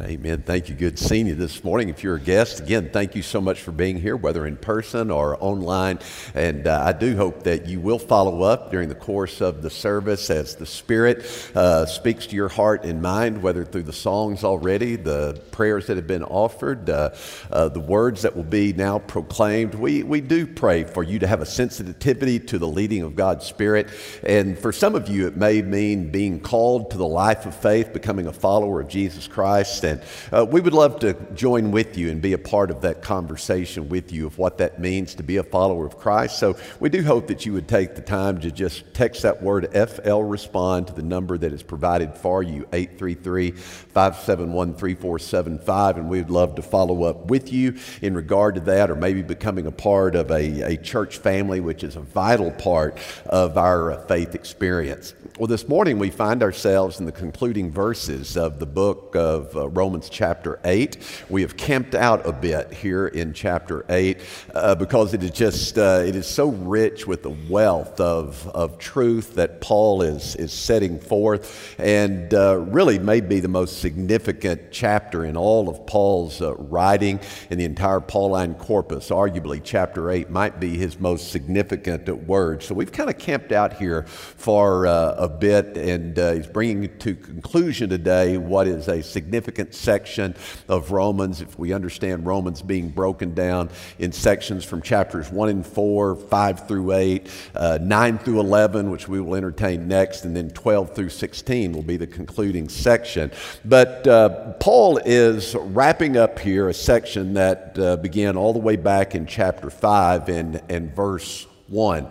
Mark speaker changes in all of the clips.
Speaker 1: Amen. Thank you. Good seeing you this morning. If you're a guest, again, thank you so much for being here, whether in person or online. And uh, I do hope that you will follow up during the course of the service as the Spirit uh, speaks to your heart and mind, whether through the songs already, the prayers that have been offered, uh, uh the words that will be now proclaimed. We, we do pray for you to have a sensitivity to the leading of God's Spirit. And for some of you, it may mean being called to the life of faith, becoming a follower of Jesus Christ. Uh, we would love to join with you and be a part of that conversation with you of what that means to be a follower of Christ. So we do hope that you would take the time to just text that word FL respond to the number that is provided for you, 833 571 3475. And we would love to follow up with you in regard to that or maybe becoming a part of a, a church family, which is a vital part of our faith experience. Well, this morning we find ourselves in the concluding verses of the book of uh, Romans, chapter 8. We have camped out a bit here in chapter 8 uh, because it is just uh, it is so rich with the wealth of, of truth that Paul is, is setting forth, and uh, really may be the most significant chapter in all of Paul's uh, writing in the entire Pauline corpus. Arguably, chapter 8 might be his most significant word. So we've kind of camped out here for uh, bit, and uh, he's bringing to conclusion today what is a significant section of Romans. If we understand Romans being broken down in sections from chapters 1 and 4, 5 through 8, uh, 9 through 11, which we will entertain next, and then 12 through 16 will be the concluding section. But uh, Paul is wrapping up here a section that uh, began all the way back in chapter 5 and, and verse 1.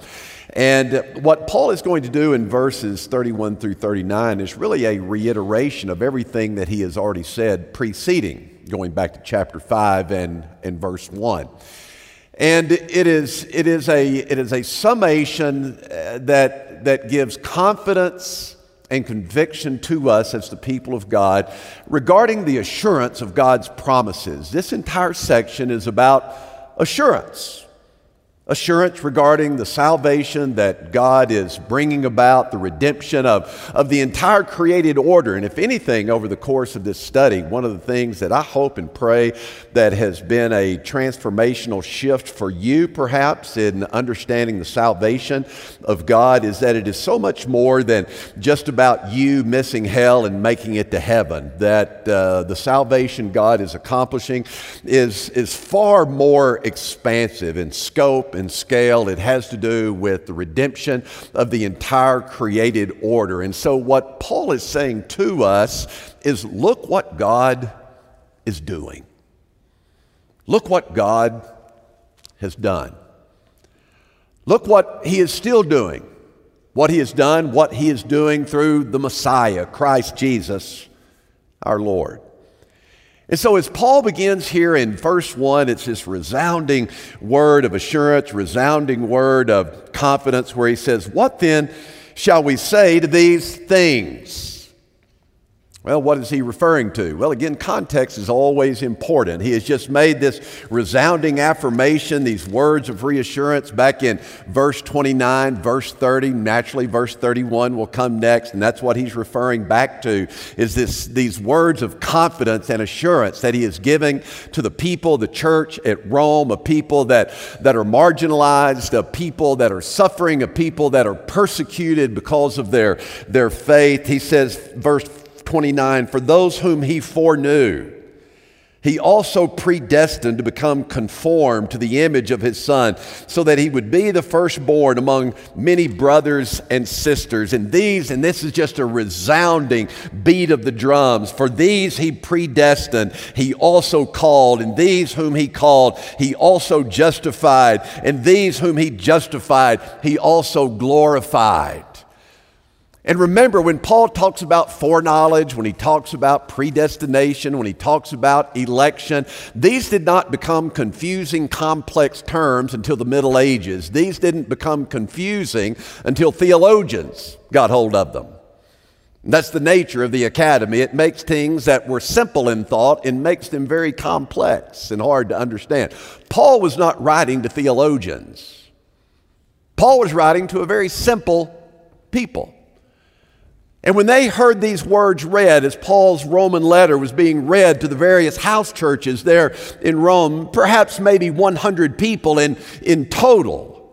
Speaker 1: And what Paul is going to do in verses 31 through 39 is really a reiteration of everything that he has already said preceding, going back to chapter 5 and, and verse 1. And it is, it is, a, it is a summation uh, that, that gives confidence and conviction to us as the people of God regarding the assurance of God's promises. This entire section is about assurance assurance regarding the salvation that God is bringing about, the redemption of, of the entire created order. And if anything, over the course of this study, one of the things that I hope and pray that has been a transformational shift for you, perhaps, in understanding the salvation of God is that it is so much more than just about you missing hell and making it to heaven. That uh, the salvation God is accomplishing is, is far more expansive in scope and scale. It has to do with the redemption of the entire created order. And so, what Paul is saying to us is look what God is doing. Look what God has done. Look what he is still doing. What he has done, what he is doing through the Messiah, Christ Jesus, our Lord. And so, as Paul begins here in verse 1, it's this resounding word of assurance, resounding word of confidence, where he says, What then shall we say to these things? Well, what is he referring to? Well, again, context is always important. He has just made this resounding affirmation, these words of reassurance back in verse 29, verse 30. Naturally, verse 31 will come next, and that's what he's referring back to is this, these words of confidence and assurance that he is giving to the people, the church at Rome, a people that, that are marginalized, a people that are suffering, a people that are persecuted because of their, their faith. He says, verse 29 For those whom he foreknew, he also predestined to become conformed to the image of his son, so that he would be the firstborn among many brothers and sisters. And these, and this is just a resounding beat of the drums, for these he predestined, he also called, and these whom he called, he also justified, and these whom he justified, he also glorified. And remember, when Paul talks about foreknowledge, when he talks about predestination, when he talks about election, these did not become confusing, complex terms until the Middle Ages. These didn't become confusing until theologians got hold of them. That's the nature of the academy. It makes things that were simple in thought and makes them very complex and hard to understand. Paul was not writing to theologians, Paul was writing to a very simple people. And when they heard these words read, as Paul's Roman letter was being read to the various house churches there in Rome, perhaps maybe 100 people in, in total,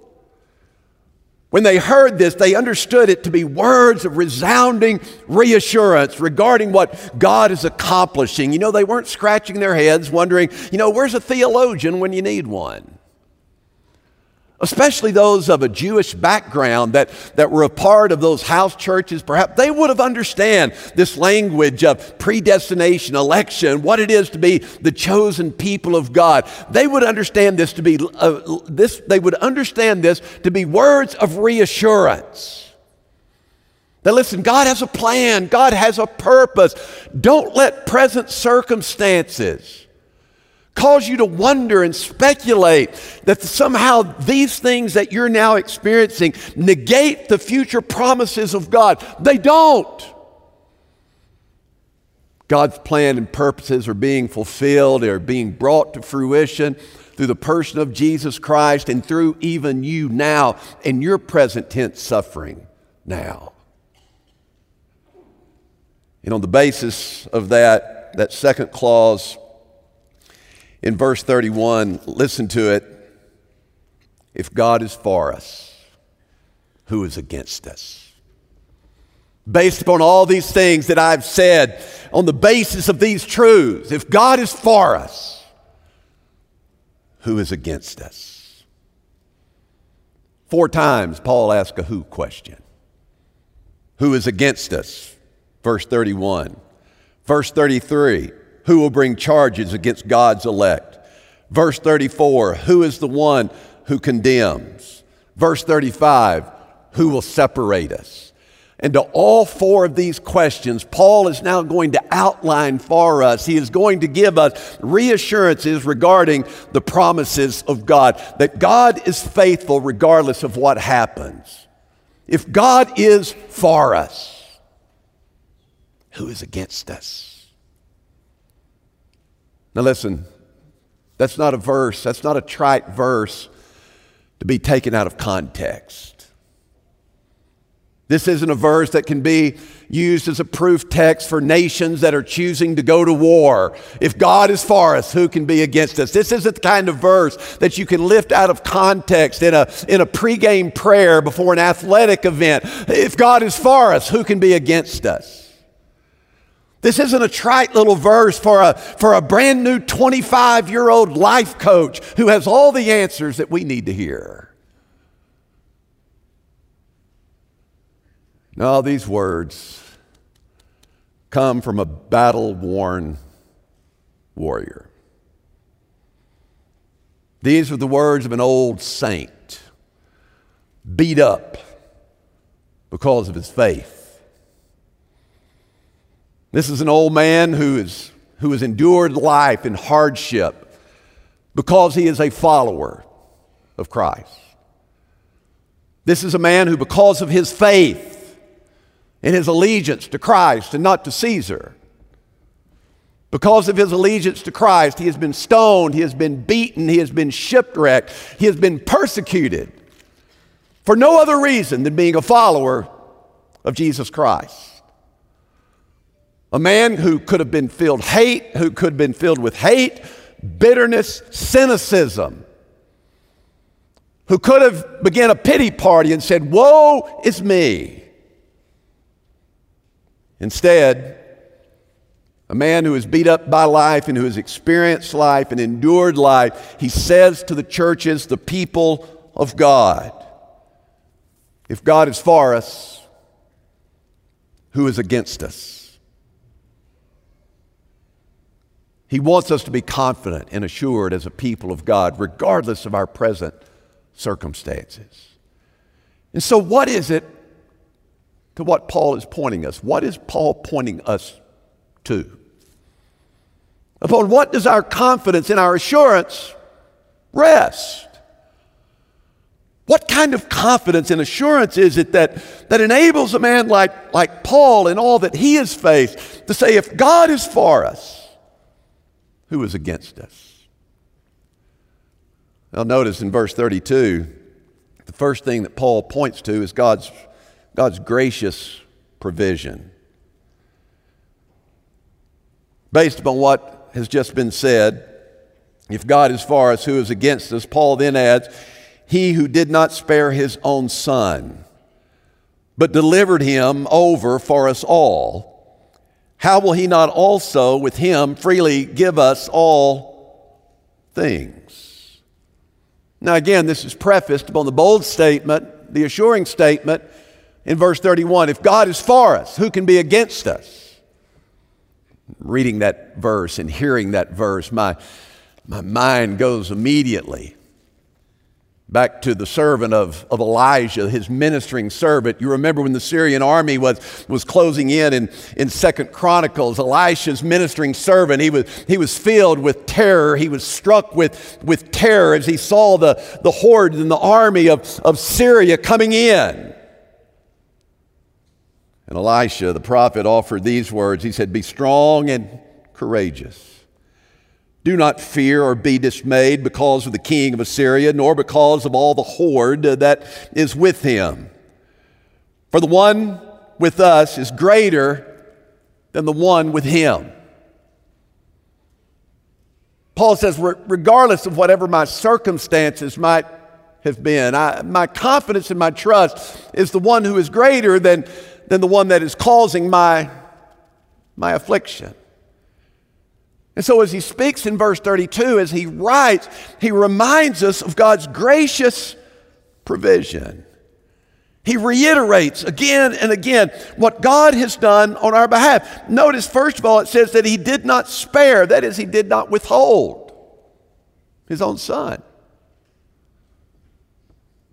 Speaker 1: when they heard this, they understood it to be words of resounding reassurance regarding what God is accomplishing. You know, they weren't scratching their heads wondering, you know, where's a theologian when you need one? Especially those of a Jewish background that, that were a part of those house churches, perhaps they would have understand this language of predestination, election, what it is to be the chosen people of God. They would understand this to be uh, this. They would understand this to be words of reassurance. That listen, God has a plan. God has a purpose. Don't let present circumstances cause you to wonder and speculate that somehow these things that you're now experiencing negate the future promises of God. They don't. God's plan and purposes are being fulfilled, they are being brought to fruition through the person of Jesus Christ and through even you now in your present tense suffering now. And on the basis of that, that second clause, in verse 31, listen to it. If God is for us, who is against us? Based upon all these things that I've said, on the basis of these truths, if God is for us, who is against us? Four times Paul asked a who question. Who is against us? Verse 31. Verse 33 who will bring charges against God's elect? Verse 34, who is the one who condemns? Verse 35, who will separate us? And to all four of these questions, Paul is now going to outline for us. He is going to give us reassurances regarding the promises of God, that God is faithful regardless of what happens. If God is for us, who is against us? Now, listen, that's not a verse, that's not a trite verse to be taken out of context. This isn't a verse that can be used as a proof text for nations that are choosing to go to war. If God is for us, who can be against us? This isn't the kind of verse that you can lift out of context in a, in a pregame prayer before an athletic event. If God is for us, who can be against us? This isn't a trite little verse for a, for a brand new 25 year old life coach who has all the answers that we need to hear. No, these words come from a battle worn warrior. These are the words of an old saint, beat up because of his faith. This is an old man who, is, who has endured life in hardship because he is a follower of Christ. This is a man who, because of his faith and his allegiance to Christ and not to Caesar, because of his allegiance to Christ, he has been stoned, he has been beaten, he has been shipwrecked, he has been persecuted for no other reason than being a follower of Jesus Christ. A man who could have been filled hate, who could have been filled with hate, bitterness, cynicism, who could have began a pity party and said, "Woe is me." Instead, a man who is beat up by life and who has experienced life and endured life, he says to the churches, the people of God, if God is for us, who is against us? He wants us to be confident and assured as a people of God, regardless of our present circumstances. And so, what is it to what Paul is pointing us? What is Paul pointing us to? Upon what does our confidence and our assurance rest? What kind of confidence and assurance is it that, that enables a man like, like Paul and all that he has faced to say, if God is for us, who is against us? Now, notice in verse 32, the first thing that Paul points to is God's, God's gracious provision. Based upon what has just been said, if God is for us, who is against us? Paul then adds, He who did not spare his own son, but delivered him over for us all, how will he not also with him freely give us all things? Now, again, this is prefaced upon the bold statement, the assuring statement in verse 31 if God is for us, who can be against us? Reading that verse and hearing that verse, my my mind goes immediately back to the servant of, of Elijah, his ministering servant. You remember when the Syrian army was, was closing in, in in Second Chronicles, Elisha's ministering servant, he was, he was filled with terror. He was struck with, with terror as he saw the, the horde and the army of, of Syria coming in. And Elisha, the prophet, offered these words. He said, Be strong and courageous. Do not fear or be dismayed because of the king of Assyria, nor because of all the horde that is with him. For the one with us is greater than the one with him. Paul says, regardless of whatever my circumstances might have been, I, my confidence and my trust is the one who is greater than, than the one that is causing my, my affliction. And so, as he speaks in verse 32, as he writes, he reminds us of God's gracious provision. He reiterates again and again what God has done on our behalf. Notice, first of all, it says that he did not spare, that is, he did not withhold his own son.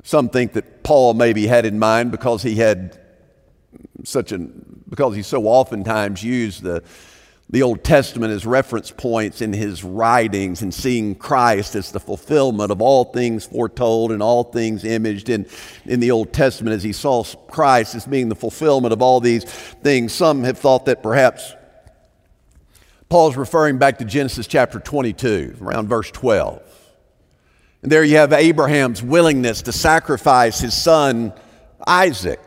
Speaker 1: Some think that Paul maybe had in mind because he had such an, because he so oftentimes used the the Old Testament as reference points in his writings and seeing Christ as the fulfillment of all things foretold and all things imaged in, in the Old Testament as he saw Christ as being the fulfillment of all these things. Some have thought that perhaps Paul's referring back to Genesis chapter 22, around verse 12. And there you have Abraham's willingness to sacrifice his son Isaac.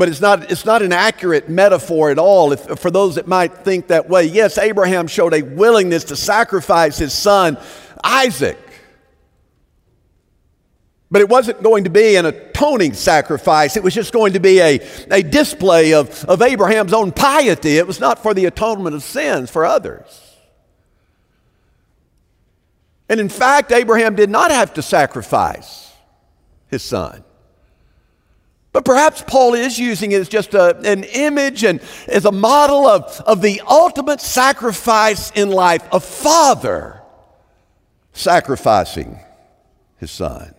Speaker 1: But it's not, it's not an accurate metaphor at all if, for those that might think that way. Yes, Abraham showed a willingness to sacrifice his son, Isaac. But it wasn't going to be an atoning sacrifice. It was just going to be a, a display of, of Abraham's own piety. It was not for the atonement of sins for others. And in fact, Abraham did not have to sacrifice his son. But perhaps Paul is using it as just a, an image and as a model of, of the ultimate sacrifice in life, a father sacrificing his son.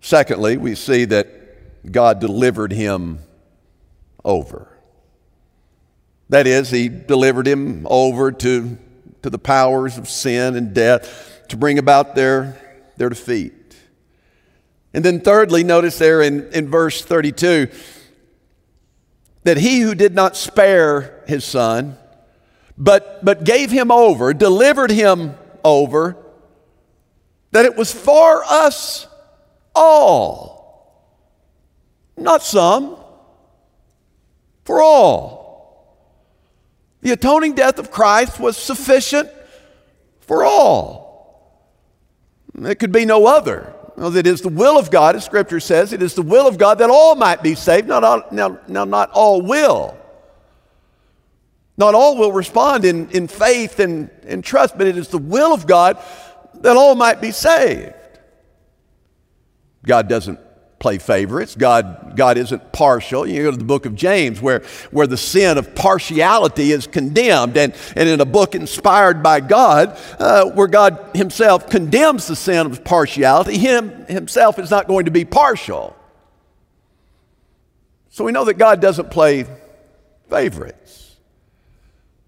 Speaker 1: Secondly, we see that God delivered him over. That is, he delivered him over to, to the powers of sin and death to bring about their, their defeat. And then, thirdly, notice there in, in verse 32 that he who did not spare his son, but, but gave him over, delivered him over, that it was for us all. Not some, for all. The atoning death of Christ was sufficient for all. It could be no other. Well, it is the will of God, as Scripture says, it is the will of God that all might be saved. Not all, now, now, not all will. Not all will respond in, in faith and, and trust, but it is the will of God that all might be saved. God doesn't play favorites. God, God isn't partial. You go to the book of James where, where the sin of partiality is condemned. And, and in a book inspired by God, uh, where God himself condemns the sin of partiality, him himself is not going to be partial. So we know that God doesn't play favorites.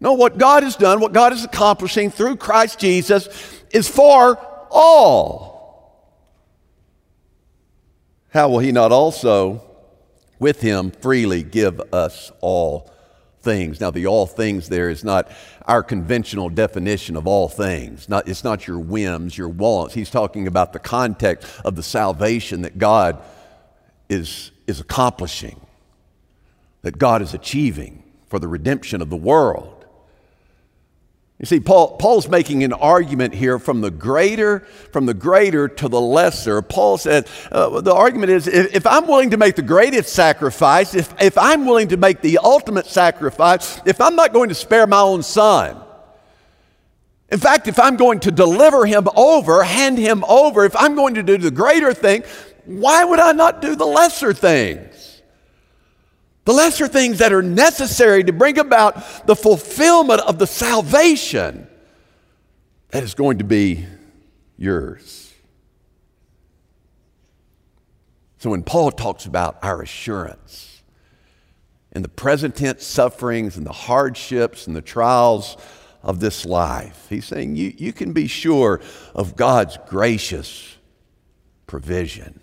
Speaker 1: No, what God has done, what God is accomplishing through Christ Jesus is for all how will he not also with him freely give us all things? Now, the all things there is not our conventional definition of all things. Not, it's not your whims, your wants. He's talking about the context of the salvation that God is, is accomplishing that God is achieving for the redemption of the world. You see, Paul, Paul's making an argument here from the greater, from the greater to the lesser. Paul said, uh, the argument is if, if, I'm willing to make the greatest sacrifice, if, if I'm willing to make the ultimate sacrifice, if I'm not going to spare my own son, in fact, if I'm going to deliver him over, hand him over, if I'm going to do the greater thing, why would I not do the lesser things? The lesser things that are necessary to bring about the fulfillment of the salvation that is going to be yours. So when Paul talks about our assurance in the present tense sufferings and the hardships and the trials of this life, he's saying you, you can be sure of God's gracious provision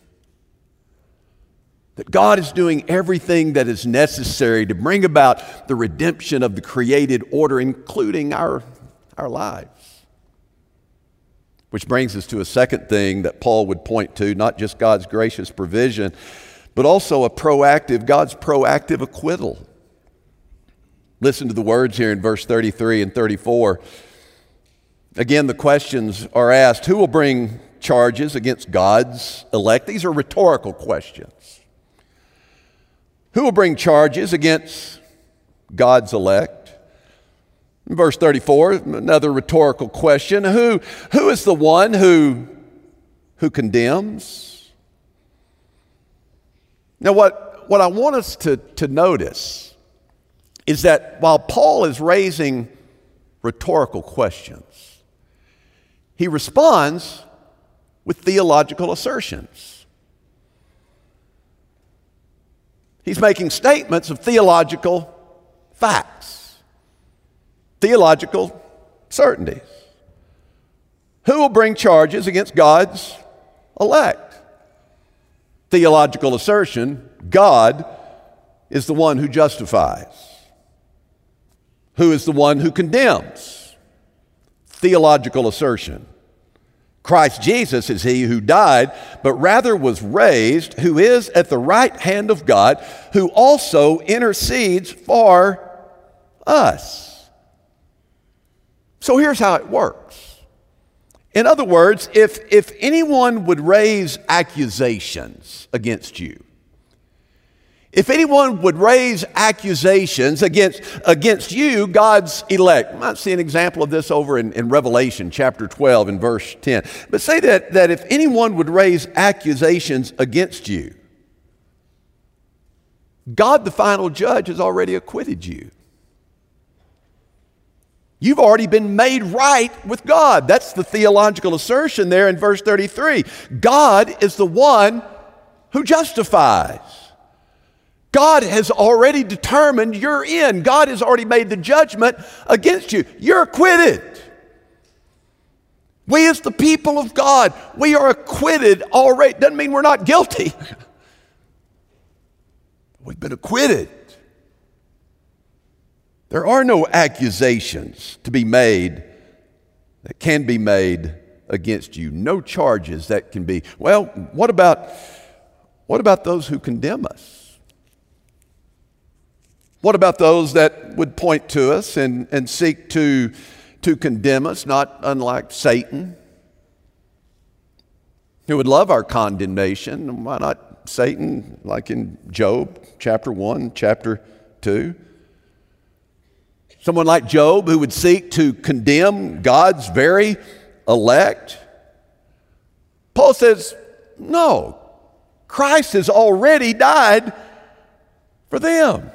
Speaker 1: that God is doing everything that is necessary to bring about the redemption of the created order, including our, our lives. Which brings us to a second thing that Paul would point to not just God's gracious provision, but also a proactive, God's proactive acquittal. Listen to the words here in verse 33 and 34. Again, the questions are asked Who will bring charges against God's elect? These are rhetorical questions. Who will bring charges against God's elect? Verse 34, another rhetorical question. Who, who is the one who, who condemns? Now, what, what I want us to, to notice is that while Paul is raising rhetorical questions, he responds with theological assertions. He's making statements of theological facts, theological certainties. Who will bring charges against God's elect? Theological assertion God is the one who justifies. Who is the one who condemns? Theological assertion. Christ Jesus is he who died, but rather was raised, who is at the right hand of God, who also intercedes for us. So here's how it works. In other words, if, if anyone would raise accusations against you, if anyone would raise accusations against, against you, God's elect, I might see an example of this over in, in Revelation chapter 12 and verse 10. But say that, that if anyone would raise accusations against you, God, the final judge, has already acquitted you. You've already been made right with God. That's the theological assertion there in verse 33. God is the one who justifies. God has already determined you're in. God has already made the judgment against you. You're acquitted. We, as the people of God, we are acquitted already. Doesn't mean we're not guilty. We've been acquitted. There are no accusations to be made that can be made against you. No charges that can be. Well, what about what about those who condemn us? What about those that would point to us and, and seek to, to condemn us, not unlike Satan, who would love our condemnation? Why not Satan, like in Job chapter 1, chapter 2? Someone like Job who would seek to condemn God's very elect? Paul says, no, Christ has already died for them.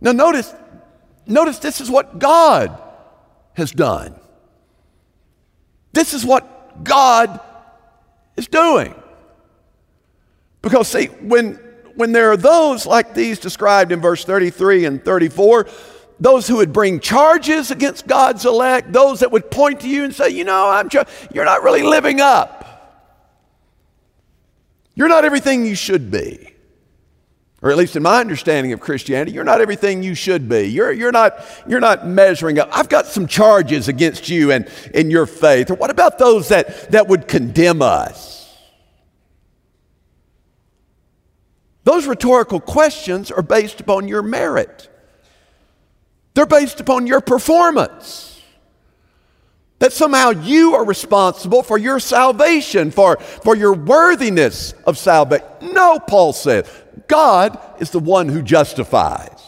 Speaker 1: Now, notice, notice this is what God has done. This is what God is doing. Because, see, when, when there are those like these described in verse 33 and 34, those who would bring charges against God's elect, those that would point to you and say, you know, I'm tr- you're not really living up. You're not everything you should be or at least in my understanding of Christianity, you're not everything you should be. You're, you're, not, you're not measuring up. I've got some charges against you and in your faith. Or what about those that, that would condemn us? Those rhetorical questions are based upon your merit. They're based upon your performance. That somehow you are responsible for your salvation, for, for your worthiness of salvation. No, Paul said, God is the one who justifies.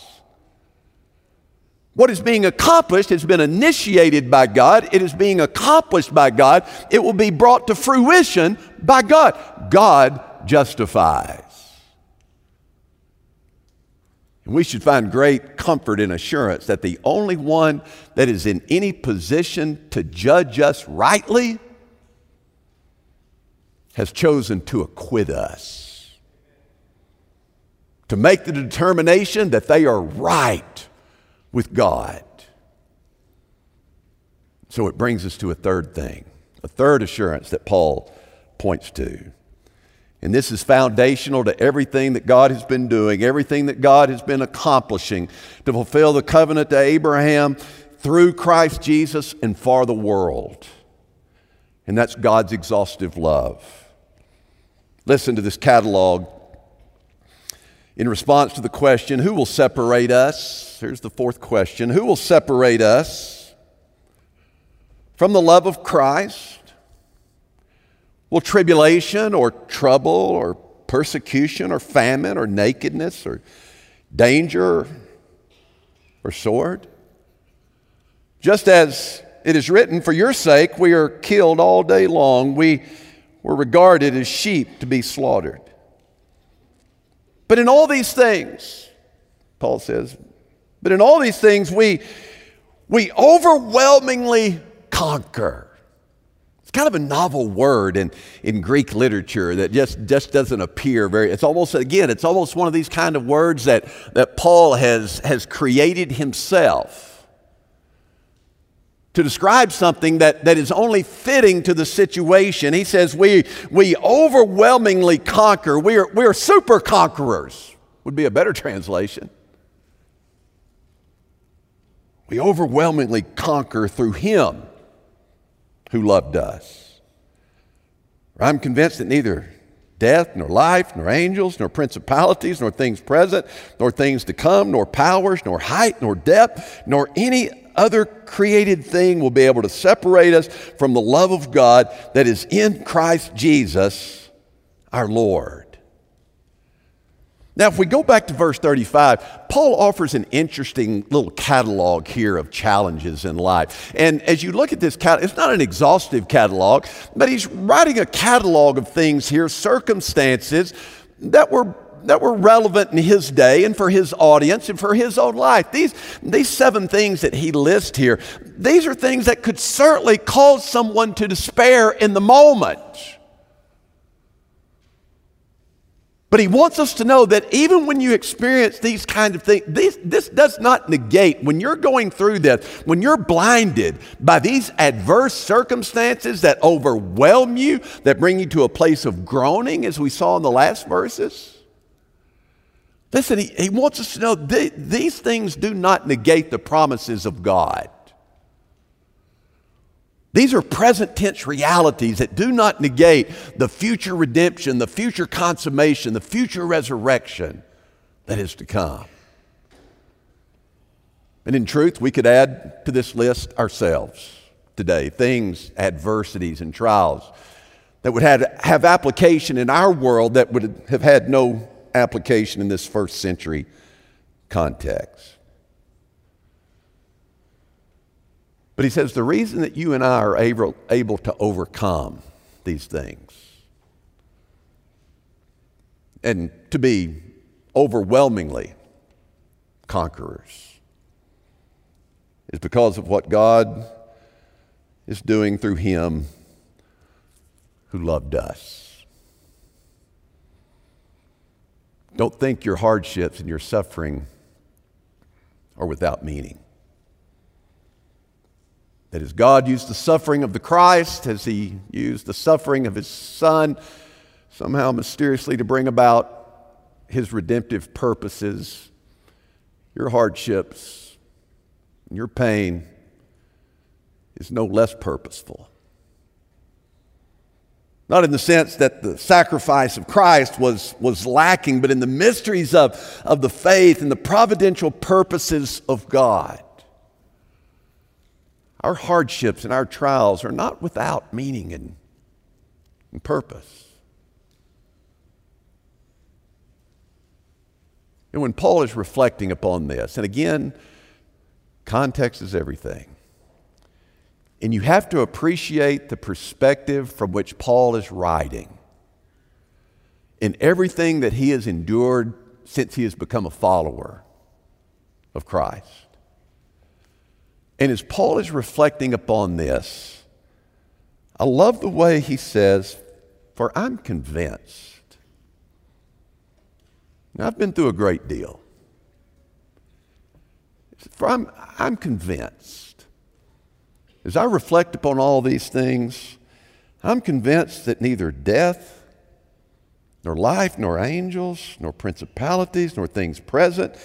Speaker 1: What is being accomplished has been initiated by God. It is being accomplished by God. It will be brought to fruition by God. God justifies. And we should find great comfort and assurance that the only one that is in any position to judge us rightly has chosen to acquit us, to make the determination that they are right with God. So it brings us to a third thing, a third assurance that Paul points to. And this is foundational to everything that God has been doing, everything that God has been accomplishing to fulfill the covenant to Abraham through Christ Jesus and for the world. And that's God's exhaustive love. Listen to this catalog. In response to the question, Who will separate us? Here's the fourth question Who will separate us from the love of Christ? Will tribulation or trouble or persecution or famine or nakedness or danger or sword? Just as it is written, For your sake we are killed all day long, we were regarded as sheep to be slaughtered. But in all these things, Paul says, but in all these things we, we overwhelmingly conquer. It's kind of a novel word in, in Greek literature that just, just doesn't appear very, it's almost, again, it's almost one of these kind of words that, that Paul has, has created himself to describe something that, that is only fitting to the situation. He says, We, we overwhelmingly conquer, we are, we are super conquerors, would be a better translation. We overwhelmingly conquer through Him who loved us. I'm convinced that neither death, nor life, nor angels, nor principalities, nor things present, nor things to come, nor powers, nor height, nor depth, nor any other created thing will be able to separate us from the love of God that is in Christ Jesus our Lord. Now, if we go back to verse 35, Paul offers an interesting little catalog here of challenges in life. And as you look at this it's not an exhaustive catalog, but he's writing a catalog of things here, circumstances that were that were relevant in his day and for his audience and for his own life. These, these seven things that he lists here, these are things that could certainly cause someone to despair in the moment. But he wants us to know that even when you experience these kind of things, this, this does not negate, when you're going through this, when you're blinded by these adverse circumstances that overwhelm you, that bring you to a place of groaning, as we saw in the last verses. Listen, he, he wants us to know th- these things do not negate the promises of God. These are present tense realities that do not negate the future redemption, the future consummation, the future resurrection that is to come. And in truth, we could add to this list ourselves today things, adversities, and trials that would have, have application in our world that would have had no application in this first century context. But he says the reason that you and I are able, able to overcome these things and to be overwhelmingly conquerors is because of what God is doing through Him who loved us. Don't think your hardships and your suffering are without meaning. That as God used the suffering of the Christ, as He used the suffering of His Son, somehow mysteriously to bring about His redemptive purposes, your hardships, your pain is no less purposeful. Not in the sense that the sacrifice of Christ was, was lacking, but in the mysteries of, of the faith and the providential purposes of God. Our hardships and our trials are not without meaning and, and purpose. And when Paul is reflecting upon this, and again, context is everything. And you have to appreciate the perspective from which Paul is writing in everything that he has endured since he has become a follower of Christ. And as Paul is reflecting upon this, I love the way he says, For I'm convinced. Now, I've been through a great deal. For I'm, I'm convinced. As I reflect upon all these things, I'm convinced that neither death, nor life, nor angels, nor principalities, nor things present,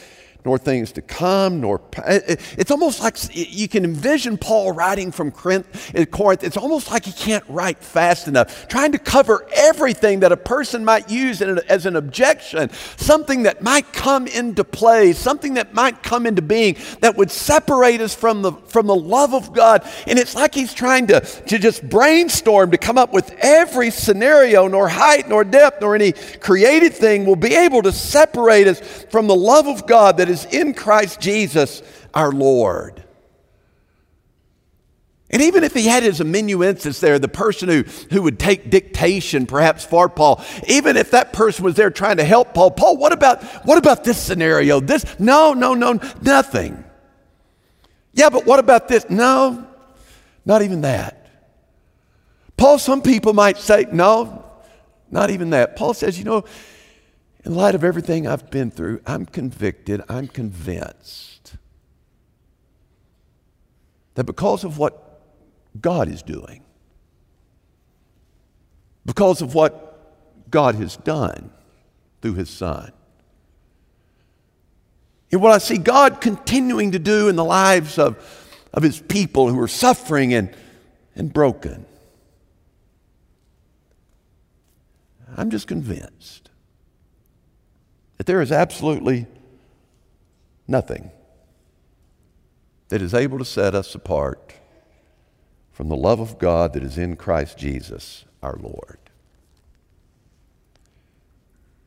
Speaker 1: nor things to come, nor. It's almost like you can envision Paul writing from uh, Corinth. It's almost like he can't write fast enough, trying to cover everything that a person might use as an objection, something that might come into play, something that might come into being that would separate us from the, from the love of God. And it's like he's trying to, to just brainstorm to come up with every scenario, nor height, nor depth, nor any created thing will be able to separate us from the love of God that is is in Christ Jesus our Lord. And even if he had his amanuensis there, the person who, who would take dictation perhaps for Paul, even if that person was there trying to help Paul, Paul, what about, what about this scenario? This, no, no, no, nothing. Yeah, but what about this? No, not even that. Paul, some people might say, no, not even that. Paul says, you know, in light of everything I've been through, I'm convicted, I'm convinced that because of what God is doing, because of what God has done through His Son, and what I see God continuing to do in the lives of, of His people who are suffering and, and broken, I'm just convinced that there is absolutely nothing that is able to set us apart from the love of God that is in Christ Jesus our Lord.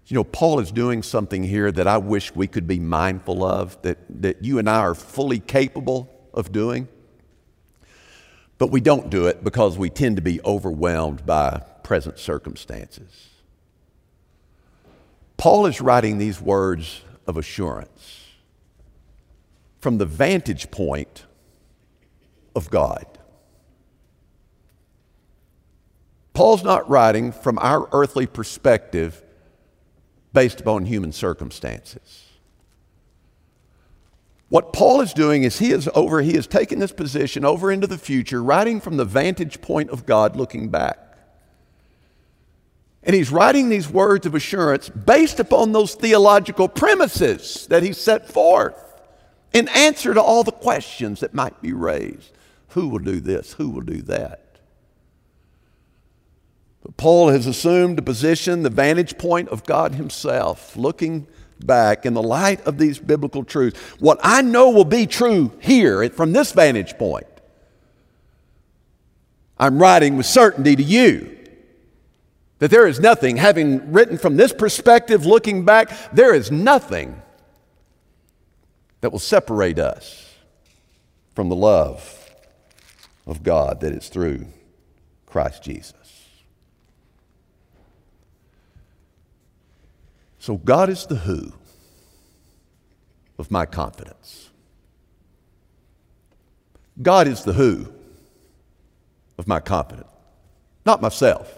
Speaker 1: You know, Paul is doing something here that I wish we could be mindful of, that, that you and I are fully capable of doing. But we don't do it because we tend to be overwhelmed by present circumstances. Paul is writing these words of assurance from the vantage point of God. Paul's not writing from our earthly perspective based upon human circumstances. What Paul is doing is he is over, he has taken this position over into the future, writing from the vantage point of God looking back. And he's writing these words of assurance based upon those theological premises that he set forth in answer to all the questions that might be raised. Who will do this? Who will do that? But Paul has assumed a position, the vantage point of God Himself, looking back in the light of these biblical truths. What I know will be true here from this vantage point, I'm writing with certainty to you. That there is nothing, having written from this perspective, looking back, there is nothing that will separate us from the love of God that is through Christ Jesus. So, God is the who of my confidence. God is the who of my confidence, not myself.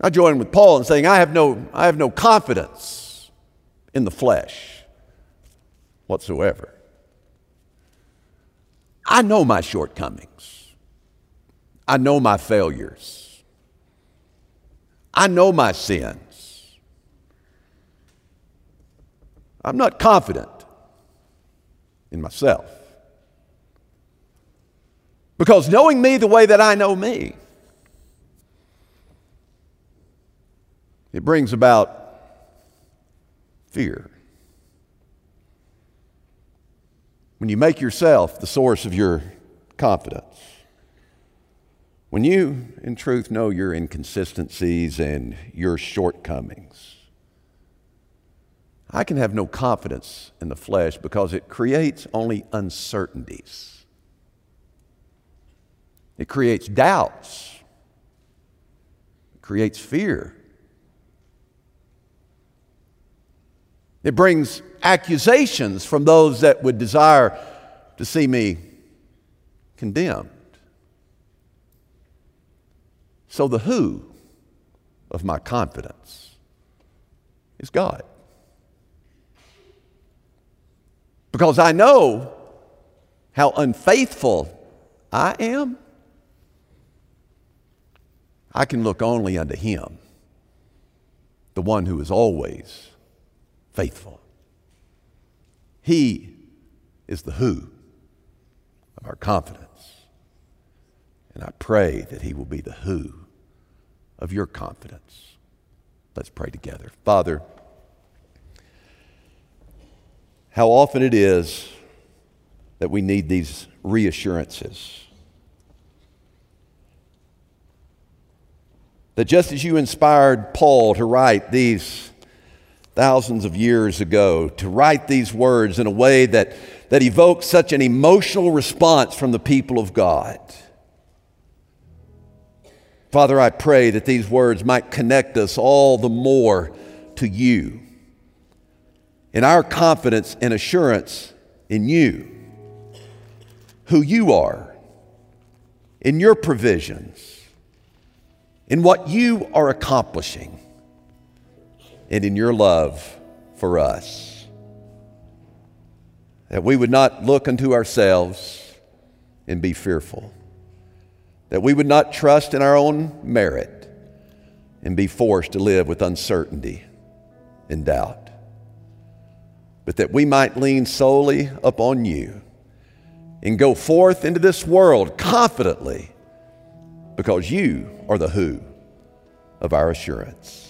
Speaker 1: I join with Paul in saying, I have no, I have no confidence in the flesh whatsoever. I know my shortcomings. I know my failures. I know my sins. I'm not confident in myself. Because knowing me the way that I know me, It brings about fear. When you make yourself the source of your confidence, when you, in truth, know your inconsistencies and your shortcomings, I can have no confidence in the flesh because it creates only uncertainties. It creates doubts. It creates fear. It brings accusations from those that would desire to see me condemned. So, the who of my confidence is God. Because I know how unfaithful I am, I can look only unto Him, the one who is always faithful. He is the who of our confidence. And I pray that He will be the who of your confidence. Let's pray together. Father, how often it is that we need these reassurances. That just as you inspired Paul to write these thousands of years ago, to write these words in a way that, that evokes such an emotional response from the people of God. Father, I pray that these words might connect us all the more to you in our confidence and assurance in you, who you are, in your provisions, in what you are accomplishing, and in your love for us. That we would not look unto ourselves and be fearful. That we would not trust in our own merit and be forced to live with uncertainty and doubt but that we might lean solely upon you and go forth into this world confidently because you are the who of our assurance.